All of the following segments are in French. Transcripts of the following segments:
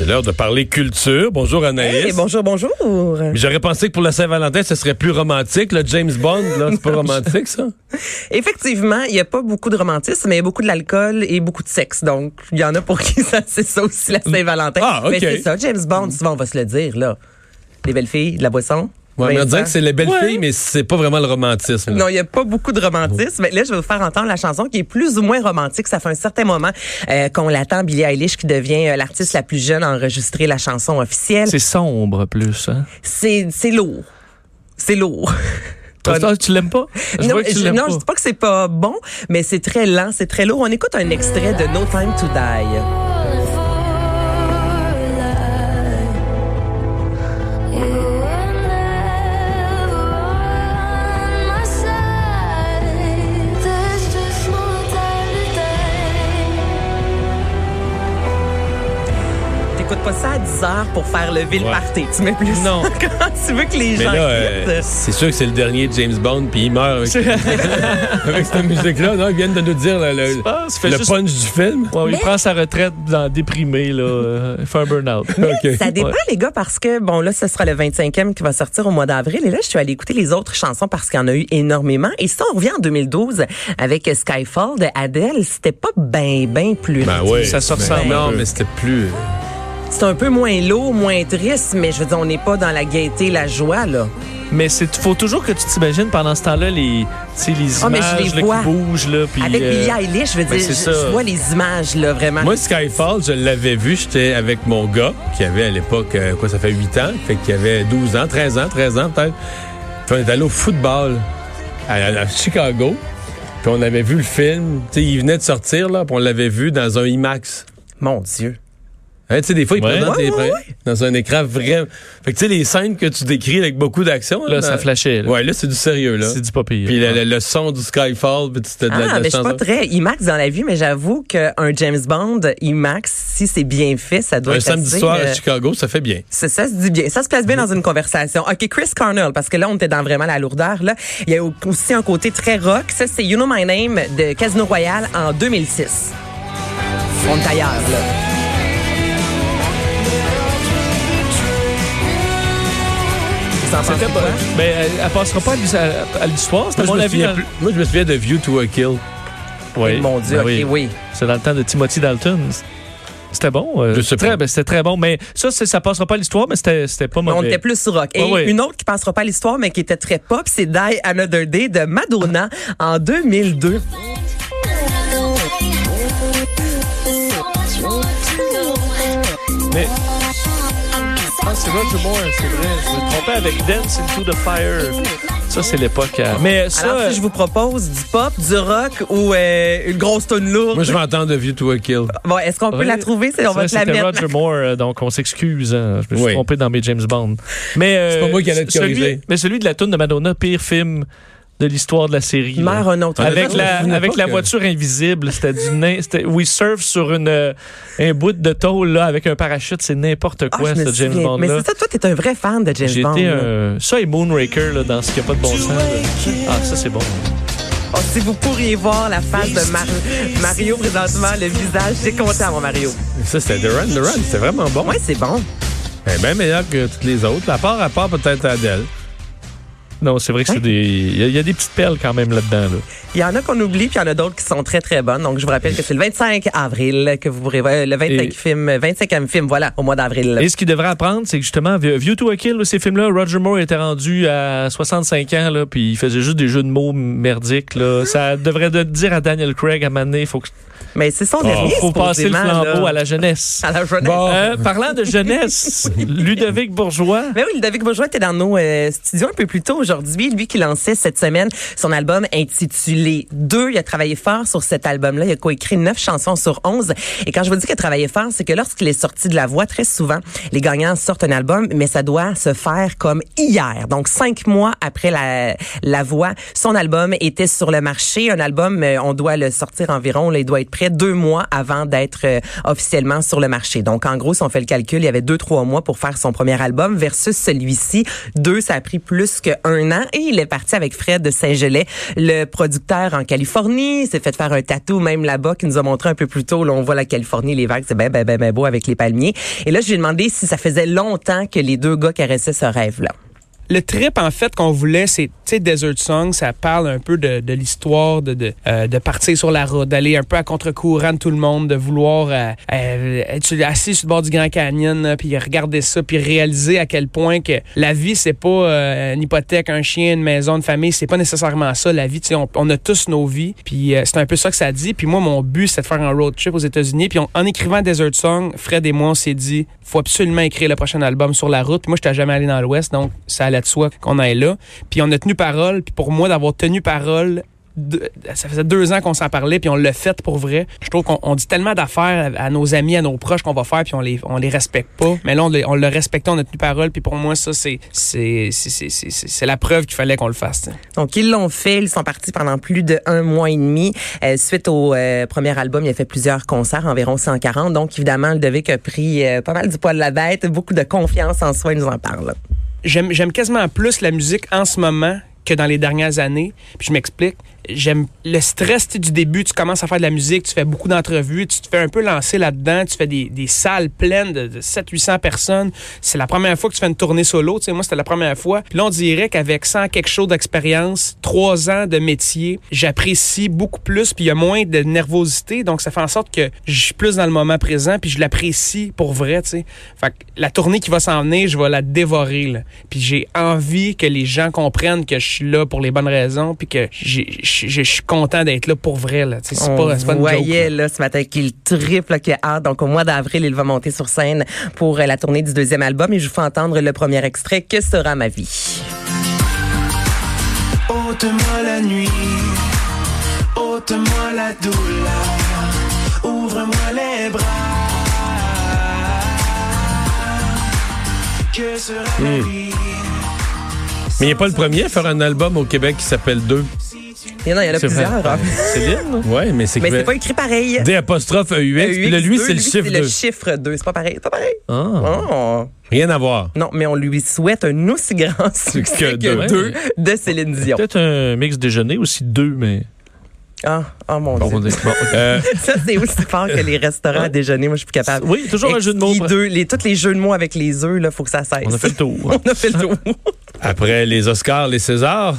C'est l'heure de parler culture. Bonjour Anaïs. Hey, bonjour, bonjour. J'aurais pensé que pour la Saint-Valentin, ce serait plus romantique. Le James Bond, là, c'est pas romantique, ça? Effectivement, il n'y a pas beaucoup de romantisme, mais il y a beaucoup de l'alcool et beaucoup de sexe. Donc, il y en a pour qui ça, c'est ça aussi la Saint-Valentin. Ah, ok. Mais c'est ça, James Bond, souvent on va se le dire, là. Les belles filles, de la boisson. Ouais, mais on dirait que c'est les belles Ouais. filles, mais c'est pas vraiment le romantisme. là. Non, il n'y a pas beaucoup de romantisme. Mais là, je vais vous faire entendre la chanson qui est plus ou moins romantique. Ça fait un certain moment euh, qu'on l'attend. Billie Eilish qui devient euh, l'artiste la plus jeune à enregistrer la chanson officielle. C'est sombre plus. Hein? C'est c'est lourd. C'est lourd. Tu l'aimes pas? Je non, vois que tu je, non, pas. je dis pas que c'est pas bon, mais c'est très lent, c'est très lourd. On écoute un extrait de No Time to Die. pour faire lever ouais. le party. Tu mets plus Non. Comment tu veux que les mais gens euh, c'est sûr que c'est le dernier de James Bond, puis il meurt avec, avec cette musique-là. Ils viennent de nous dire le, le, pas, le punch du film. Il prend sa retraite dans déprimé, là. Euh, il fait un burn-out. Ça dépend, les gars, parce que, bon, là, ce sera le 25e qui va sortir au mois d'avril. Et là, je suis allée écouter les autres chansons parce qu'il y en a eu énormément. Et ça, on revient en 2012 avec Skyfall de Adele. C'était pas ben, ben plus. Ben oui. Ça se ben ressemble. Non, mais c'était plus. Euh, c'est un peu moins lourd, moins triste, mais je veux dire, on n'est pas dans la gaieté, la joie, là. Mais c'est faut toujours que tu t'imagines pendant ce temps-là les, les Ah, mais images je les là, qui bougent. Là, puis, Avec euh, Billie Eilish, je veux ben, dire, je, vois les images, là, vraiment. Moi, Skyfall, je l'avais vu, j'étais avec mon gars, qui avait à l'époque, euh, quoi, ça fait 8 ans, fait qu'il avait 12 ans, 13 ans, 13 ans peut-être. Puis on est allé au football à, à Chicago, puis on avait vu le film, tu sais, il venait de sortir, là, puis on l'avait vu dans un IMAX. Mon Dieu. Hein, tu sais, des fois, ils Ouais. présentent Ouais, des ouais, pré- dans un écran vraiment... Fait que, tu sais, les scènes que tu décris avec beaucoup d'action... Là, ça flashait. là. Ouais, là, c'est du sérieux, là. C'est du pas pire. Puis le, Ouais. le- le son du Skyfall, puis c'était de la, de Ah, la mais je suis pas très IMAX dans la vie, mais j'avoue qu'un James Bond IMAX, si c'est bien fait, ça doit Un être samedi assez, soir euh, à Chicago, ça fait bien. Ça, ça se dit bien. Ça se place bien dans une conversation. OK, Chris Cornell, parce que là, on était dans vraiment la lourdeur. Là. Il y a aussi un côté très rock. Ça, c'est You Know My Name de Casino Royale en 2006. On est ailleurs, là. Vous en pensez C'était quoi? pas- Mais elle, elle passera pas à l'his- à, à l'histoire. C'était Moi, mon je me avis. souviens dans- plus- moi, je me souviens de View to a Kill. Oui. Mon Dieu, Ben OK, oui. oui. C'est dans le temps de Timothy Dalton. C'était bon. euh, très, ben, c'était très bon. Mais ça, ça passera pas à l'histoire, mais c'était c'était pas Mais mauvais. on était plus sur rock. Et une autre qui passera pas à l'histoire, mais qui était très pop, c'est Die Another Day de Madonna en 2002. Mais. Ah, c'est Roger Moore, c'est vrai. Je me trompais avec Dance into the Fire. Ça, c'est l'époque. euh, Mais ça. Alors, si je vous propose du pop, du rock ou euh, une grosse tonne lourde, Moi, je vais entendre de View to a Kill. bon, est-ce qu'on peut Ouais. la trouver? C'est- On va ça, te la C'était mettre? Roger Moore, euh, donc on s'excuse. hein. Je me suis Oui. trompé dans mes James Bond. Mais euh, C'est pas moi qui allais te celui- corriger. Mais celui de la tune de Madonna, pire film de l'histoire de la série. là. Meurs un autre. Avec la, avec la voiture invisible, c'était du nain. c'était- We surf sur une, euh, un bout de tôle là, avec un parachute, c'est n'importe Ah, quoi, ce James souviens. Bond Mais c'est ça, toi, t'es un vrai fan de James Bond. Ça et Moonraker là, dans ce qui a pas de bon sens. Ah, ça c'est bon. Oh, si vous pourriez voir la face de Mar- Mario présentement, le visage, j'ai content, mon Mario. Ça, c'était The Run, The Run. C'était vraiment bon. Ouais, c'est bon. Est bien meilleure que toutes les autres. À part, à part peut-être Adèle. Non, c'est vrai que c'est des. Il y, a- il y a des petites perles quand même là-dedans. Là. Il y en a qu'on oublie, puis il y en a d'autres qui sont très, très bonnes. Donc, je vous rappelle que c'est le 25 avril que vous pourrez voir le 25 Et- film, 25e film, voilà, au mois d'avril. Et ce qu'il devrait apprendre, c'est que justement, View to a Kill, là, ces films-là, Roger Moore était rendu à 65 ans, là, puis il faisait juste des jeux de mots merdiques. Là. Ça devrait de dire à Daniel Craig à il faut, que- Mais c'est son dernier, faut passer le flambeau là. à la jeunesse. À la jeunesse. Bon. Euh, parlant de jeunesse, Ludovic Bourgeois. Mais oui, Ludovic Bourgeois était dans nos euh, studios un peu plus tôt Lui qui lançait cette semaine son album intitulé 2. Il a travaillé fort sur cet album-là. Il a coécrit neuf chansons sur 11. Et quand je vous dis qu'il a travaillé fort, c'est que lorsqu'il est sorti de la voix, très souvent, les gagnants sortent un album, mais ça doit se faire comme hier. Donc, cinq mois après la, la voix, son album était sur le marché. Un album, euh, on doit le sortir environ, là, il doit être prêt deux mois avant d'être euh, officiellement sur le marché. Donc, en gros, si on fait le calcul, il y avait deux, trois mois pour faire son premier album versus celui-ci. Deux, ça a pris plus qu'un et il est parti avec Fred de Saint-Gelais, le producteur en Californie. Il s'est fait faire un tatou même là-bas qui nous a montré un peu plus tôt. Là, on voit la Californie, les vagues, c'est ben, ben, ben, ben beau avec les palmiers. Et là, je lui ai demandé si ça faisait longtemps que les deux gars caressaient ce rêve-là. Le trip, en fait, qu'on voulait, c'est, tu Desert Song, ça parle un peu de, l'histoire, de, euh, de partir sur la route, d'aller un peu à contre-courant de tout le monde, de vouloir euh, euh, être assis sur le bord du Grand Canyon, puis regarder ça, puis réaliser à quel point que la vie, c'est pas une hypothèque, un chien, une maison, une famille, c'est pas nécessairement ça, la vie, tu sais, on, a tous nos vies, puis c'est un peu ça que ça dit. Puis moi, mon but, c'est de faire un road trip aux États-Unis, puis en écrivant Desert Song, Fred et moi, on s'est dit, faut absolument écrire le prochain album sur la route. Puis moi, j'étais jamais allé dans l'Ouest, donc ça allait de soi qu'on aille là. Puis on a tenu parole. Puis pour moi, d'avoir tenu parole, de- ça faisait deux ans qu'on s'en parlait, puis on l'a fait pour vrai. Je trouve qu'on on dit tellement d'affaires à, à nos amis, à nos proches qu'on va faire, puis on les, on les respecte pas. Mais là, on, l'a- on l'a respecté, on a tenu parole. Puis pour moi, ça, c'est la preuve qu'il fallait qu'on le fasse. Donc, ils l'ont fait. Ils sont partis pendant plus de un mois et demi. Euh, suite au euh, premier album, il a fait plusieurs concerts, environ 140. Donc, évidemment, Ludovic a pris euh, pas mal du poids de la bête, beaucoup de confiance en soi. Il nous en parle. j'aime j'aime quasiment plus la musique en ce moment que dans les dernières années. Puis je m'explique. J'aime le stress du début. Tu commences à faire de la musique, tu fais beaucoup d'entrevues, tu te fais un peu lancer là-dedans, tu fais des, des salles pleines de, de 700-800 personnes. C'est la première fois que tu fais une tournée solo. Tu sais, moi, c'était la première fois. Puis là, on dirait qu'avec 100 quelque chose d'expérience, trois ans de métier, j'apprécie beaucoup plus, puis il y a moins de nervosité. Donc, ça fait en sorte que je suis plus dans le moment présent, puis je l'apprécie pour vrai, tu sais. Fait que la tournée qui va s'en venir, je vais la dévorer, là. Puis j'ai envie que les gens comprennent que je suis là pour les bonnes raisons, puis que j'ai- je je- je suis content d'être là pour vrai, là. C'est On pas, c'est pas une joke, voyait là. là, ce matin qu'il triple, qu'il a hâte. Donc, au mois d'avril, il va monter sur scène pour euh, la tournée du deuxième album. Et je vous fais entendre le premier extrait, Que sera ma vie? Ôte-moi la nuit, ôte-moi la douleur, ouvre-moi les bras. Que sera ma vie? Mais il n'est pas le premier à faire un album au Québec qui s'appelle 2. Il y en a, il y en a C'est plusieurs. hein. Céline? Oui, mais c'est Mais c'est pas écrit pareil. D apostrophe EUX, puis là, lui, EUX2, c'est le chiffre c'est 2. le chiffre 2. C'est pas pareil. C'est pas pareil. Ah. Oh. Rien à voir. Non, mais on lui souhaite un aussi grand succès que, deux. deux de Céline Dion. Peut-être un mix déjeuner aussi deux, mais. Ah, oh mon Bon, Dieu. bon. Euh, Ça, c'est aussi fort que les restaurants à déjeuner. Moi, je suis plus capable. Oui, toujours un jeu de mots. Deux, les, tous les jeux de mots avec les œufs, là, faut que ça cesse. On a fait le tour. On a fait le tour. après les Oscars, les Césars,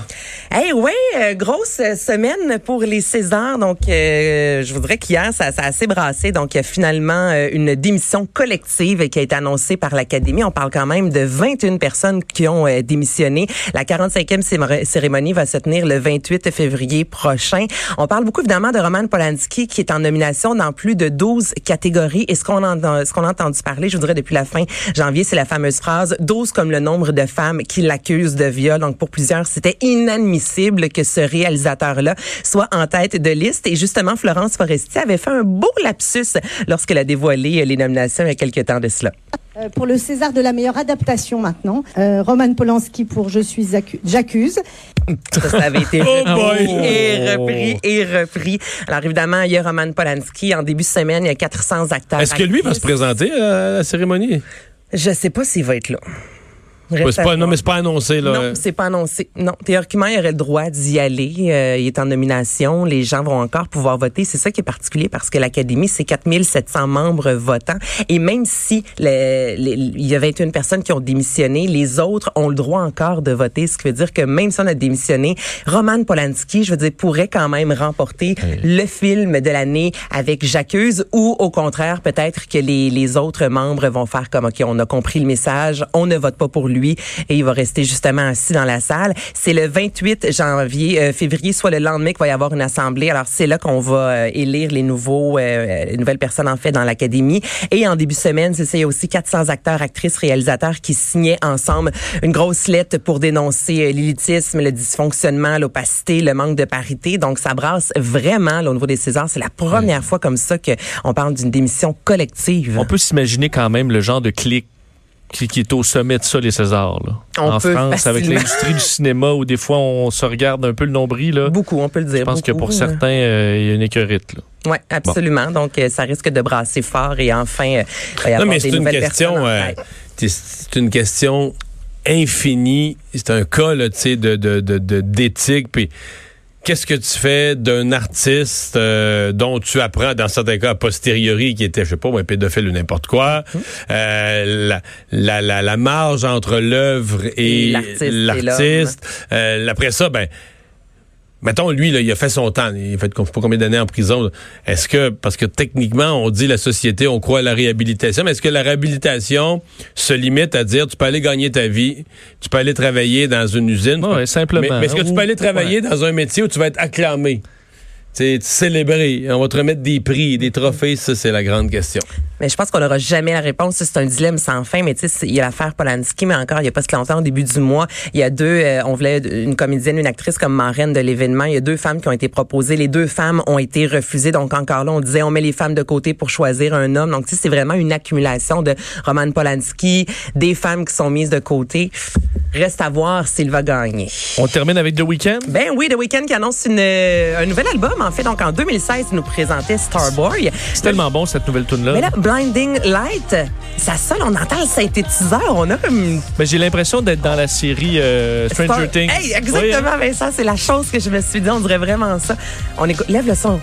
Hey, ouais, euh, grosse euh, semaine pour les Césars. Donc, euh, je voudrais qu'hier, ça, ça a assez brassé. Donc, il y a finalement une démission collective qui a été annoncée par l'Académie. On parle quand même de 21 personnes qui ont démissionné. La 45e cémor- cérémonie va se tenir le 28 février prochain. On parle beaucoup évidemment de Roman Polanski qui est en nomination dans plus de 12 catégories. Et ce qu'on a, entendu parler, je voudrais depuis la fin janvier, c'est la fameuse phrase 12 comme le nombre de femmes qui l'accusent de viol. Donc, pour plusieurs, c'était inadmissible que ce réalisateur-là soit en tête de liste. Et justement, Florence Foresti avait fait un beau lapsus lorsqu'elle a dévoilé les nominations il y a quelques temps de cela. Euh, pour le César de la meilleure adaptation maintenant. Euh, Roman Polanski pour Je suis accu- j'accuse. Ça, ça avait été Oh repris boy! et repris et repris. Alors évidemment, il y a Roman Polanski. En début de semaine, il y a 400 acteurs. est-ce que lui va se présenter à la cérémonie? Je sais pas s'il va être là. Reste pas, non, mais c'est pas annoncé, là. Non, c'est pas annoncé. Non, théoriquement, il aurait le droit d'y aller. Euh, il est en nomination. Les gens vont encore pouvoir voter. C'est ça qui est particulier parce que l'Académie, c'est 4700 membres votants. Et même si le- le- il y a 21 personnes qui ont démissionné, les autres ont le droit encore de voter. Ce qui veut dire que même si on a démissionné, Roman Polanski, je veux dire, pourrait quand même remporter le film de l'année avec J'accuse ou au contraire, peut-être que les, les autres membres vont faire comme, OK, on a compris le message, on ne vote pas pour lui lui et il va rester justement assis dans la salle. C'est le 28 janvier, euh, février, soit le lendemain qu'il va y avoir une assemblée. Alors c'est là qu'on va euh, élire les nouveaux, euh, les nouvelles personnes en fait dans l'académie. Et en début de semaine, c'est ça, il y a aussi 400 acteurs, actrices, réalisateurs qui signaient ensemble une grosse lettre pour dénoncer euh, l'élitisme, le dysfonctionnement, l'opacité, le manque de parité. Donc ça brasse vraiment là, au niveau des Césars. C'est la première fois comme ça que on parle d'une démission collective. On peut s'imaginer quand même le genre de clic qui, qui est au sommet de ça, les Césars. Là. En France, avec l'industrie du cinéma, où des fois on se regarde un peu le nombril. Là. Beaucoup, on peut le dire. Je pense que pour certains, euh, il y a une écœurite. Là. Oui, absolument. Donc, euh, ça risque de brasser fort et enfin, euh, y Non, avoir mais des c'est une nouvelles question. personnes euh, c'est une question infinie. C'est un cas, tu sais, de, de, de, de- d'éthique. Puis, qu'est-ce que tu fais d'un artiste euh, dont tu apprends, dans certains cas, a posteriori, qui était, je sais pas, un pédophile ou n'importe quoi. Hum. Euh, la, la, la, la marge entre l'œuvre et, Et l'artiste et l'artiste. Euh, après ça, ben. Mettons, lui, là, il a fait son temps. Il a fait je sais pas combien d'années en prison. Est-ce que, parce que techniquement, on dit la société, on croit à la réhabilitation, mais est-ce que la réhabilitation se limite à dire tu peux aller gagner ta vie, tu peux aller travailler dans une usine? Ouais, simplement. Mais, mais est-ce que tu peux aller travailler dans un métier où tu vas être acclamé? Tu sais, célébré, on va te remettre des prix, des trophées, ça c'est la grande question. Mais je pense qu'on n'aura jamais la réponse. C'est un dilemme sans fin. Mais tu sais, il y a l'affaire Polanski, mais encore, il n'y a pas si longtemps, au début du mois, il y a deux, euh, on voulait une comédienne, une actrice comme marraine de l'événement. Il y a deux femmes qui ont été proposées. Les deux femmes ont été refusées. Donc encore là, on disait, on met les femmes de côté pour choisir un homme. Donc tu sais, c'est vraiment une accumulation de Roman Polanski, des femmes qui sont mises de côté. Reste à voir s'il va gagner. On termine avec The Weeknd. Ben oui, The Weeknd qui annonce une, euh, un nouvel album. En fait, donc en 2016, il nous présentait Starboy. C'est tellement bon, cette nouvelle tune-là. Mais là, Blinding Light, ça sonne, on entend le synthétiseur, on a comme... Mais j'ai l'impression d'être dans la série euh, Stranger Star- Things. Hey, exactement, Vincent, c'est la chose que je me suis dit, on dirait vraiment ça. On écoute, lève le son.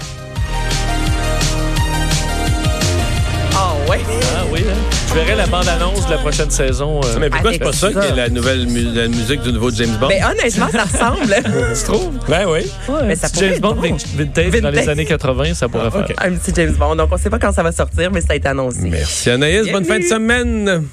Verrai la bande-annonce de la prochaine saison. euh, Mais pourquoi c'est pas ça Avec qui est ça. la nouvelle mu- la musique du nouveau James Bond? Ben honnêtement, ça ressemble. tu trouves? Ben oui. Mais ça pourrait James être Bond bon. vin- vintage, dans Vintage. les années 80, ça pourrait faire. ok. Un petit James Bond. Donc, on sait pas quand ça va sortir, mais ça a été annoncé. Merci Anaïs, bonne fin de semaine.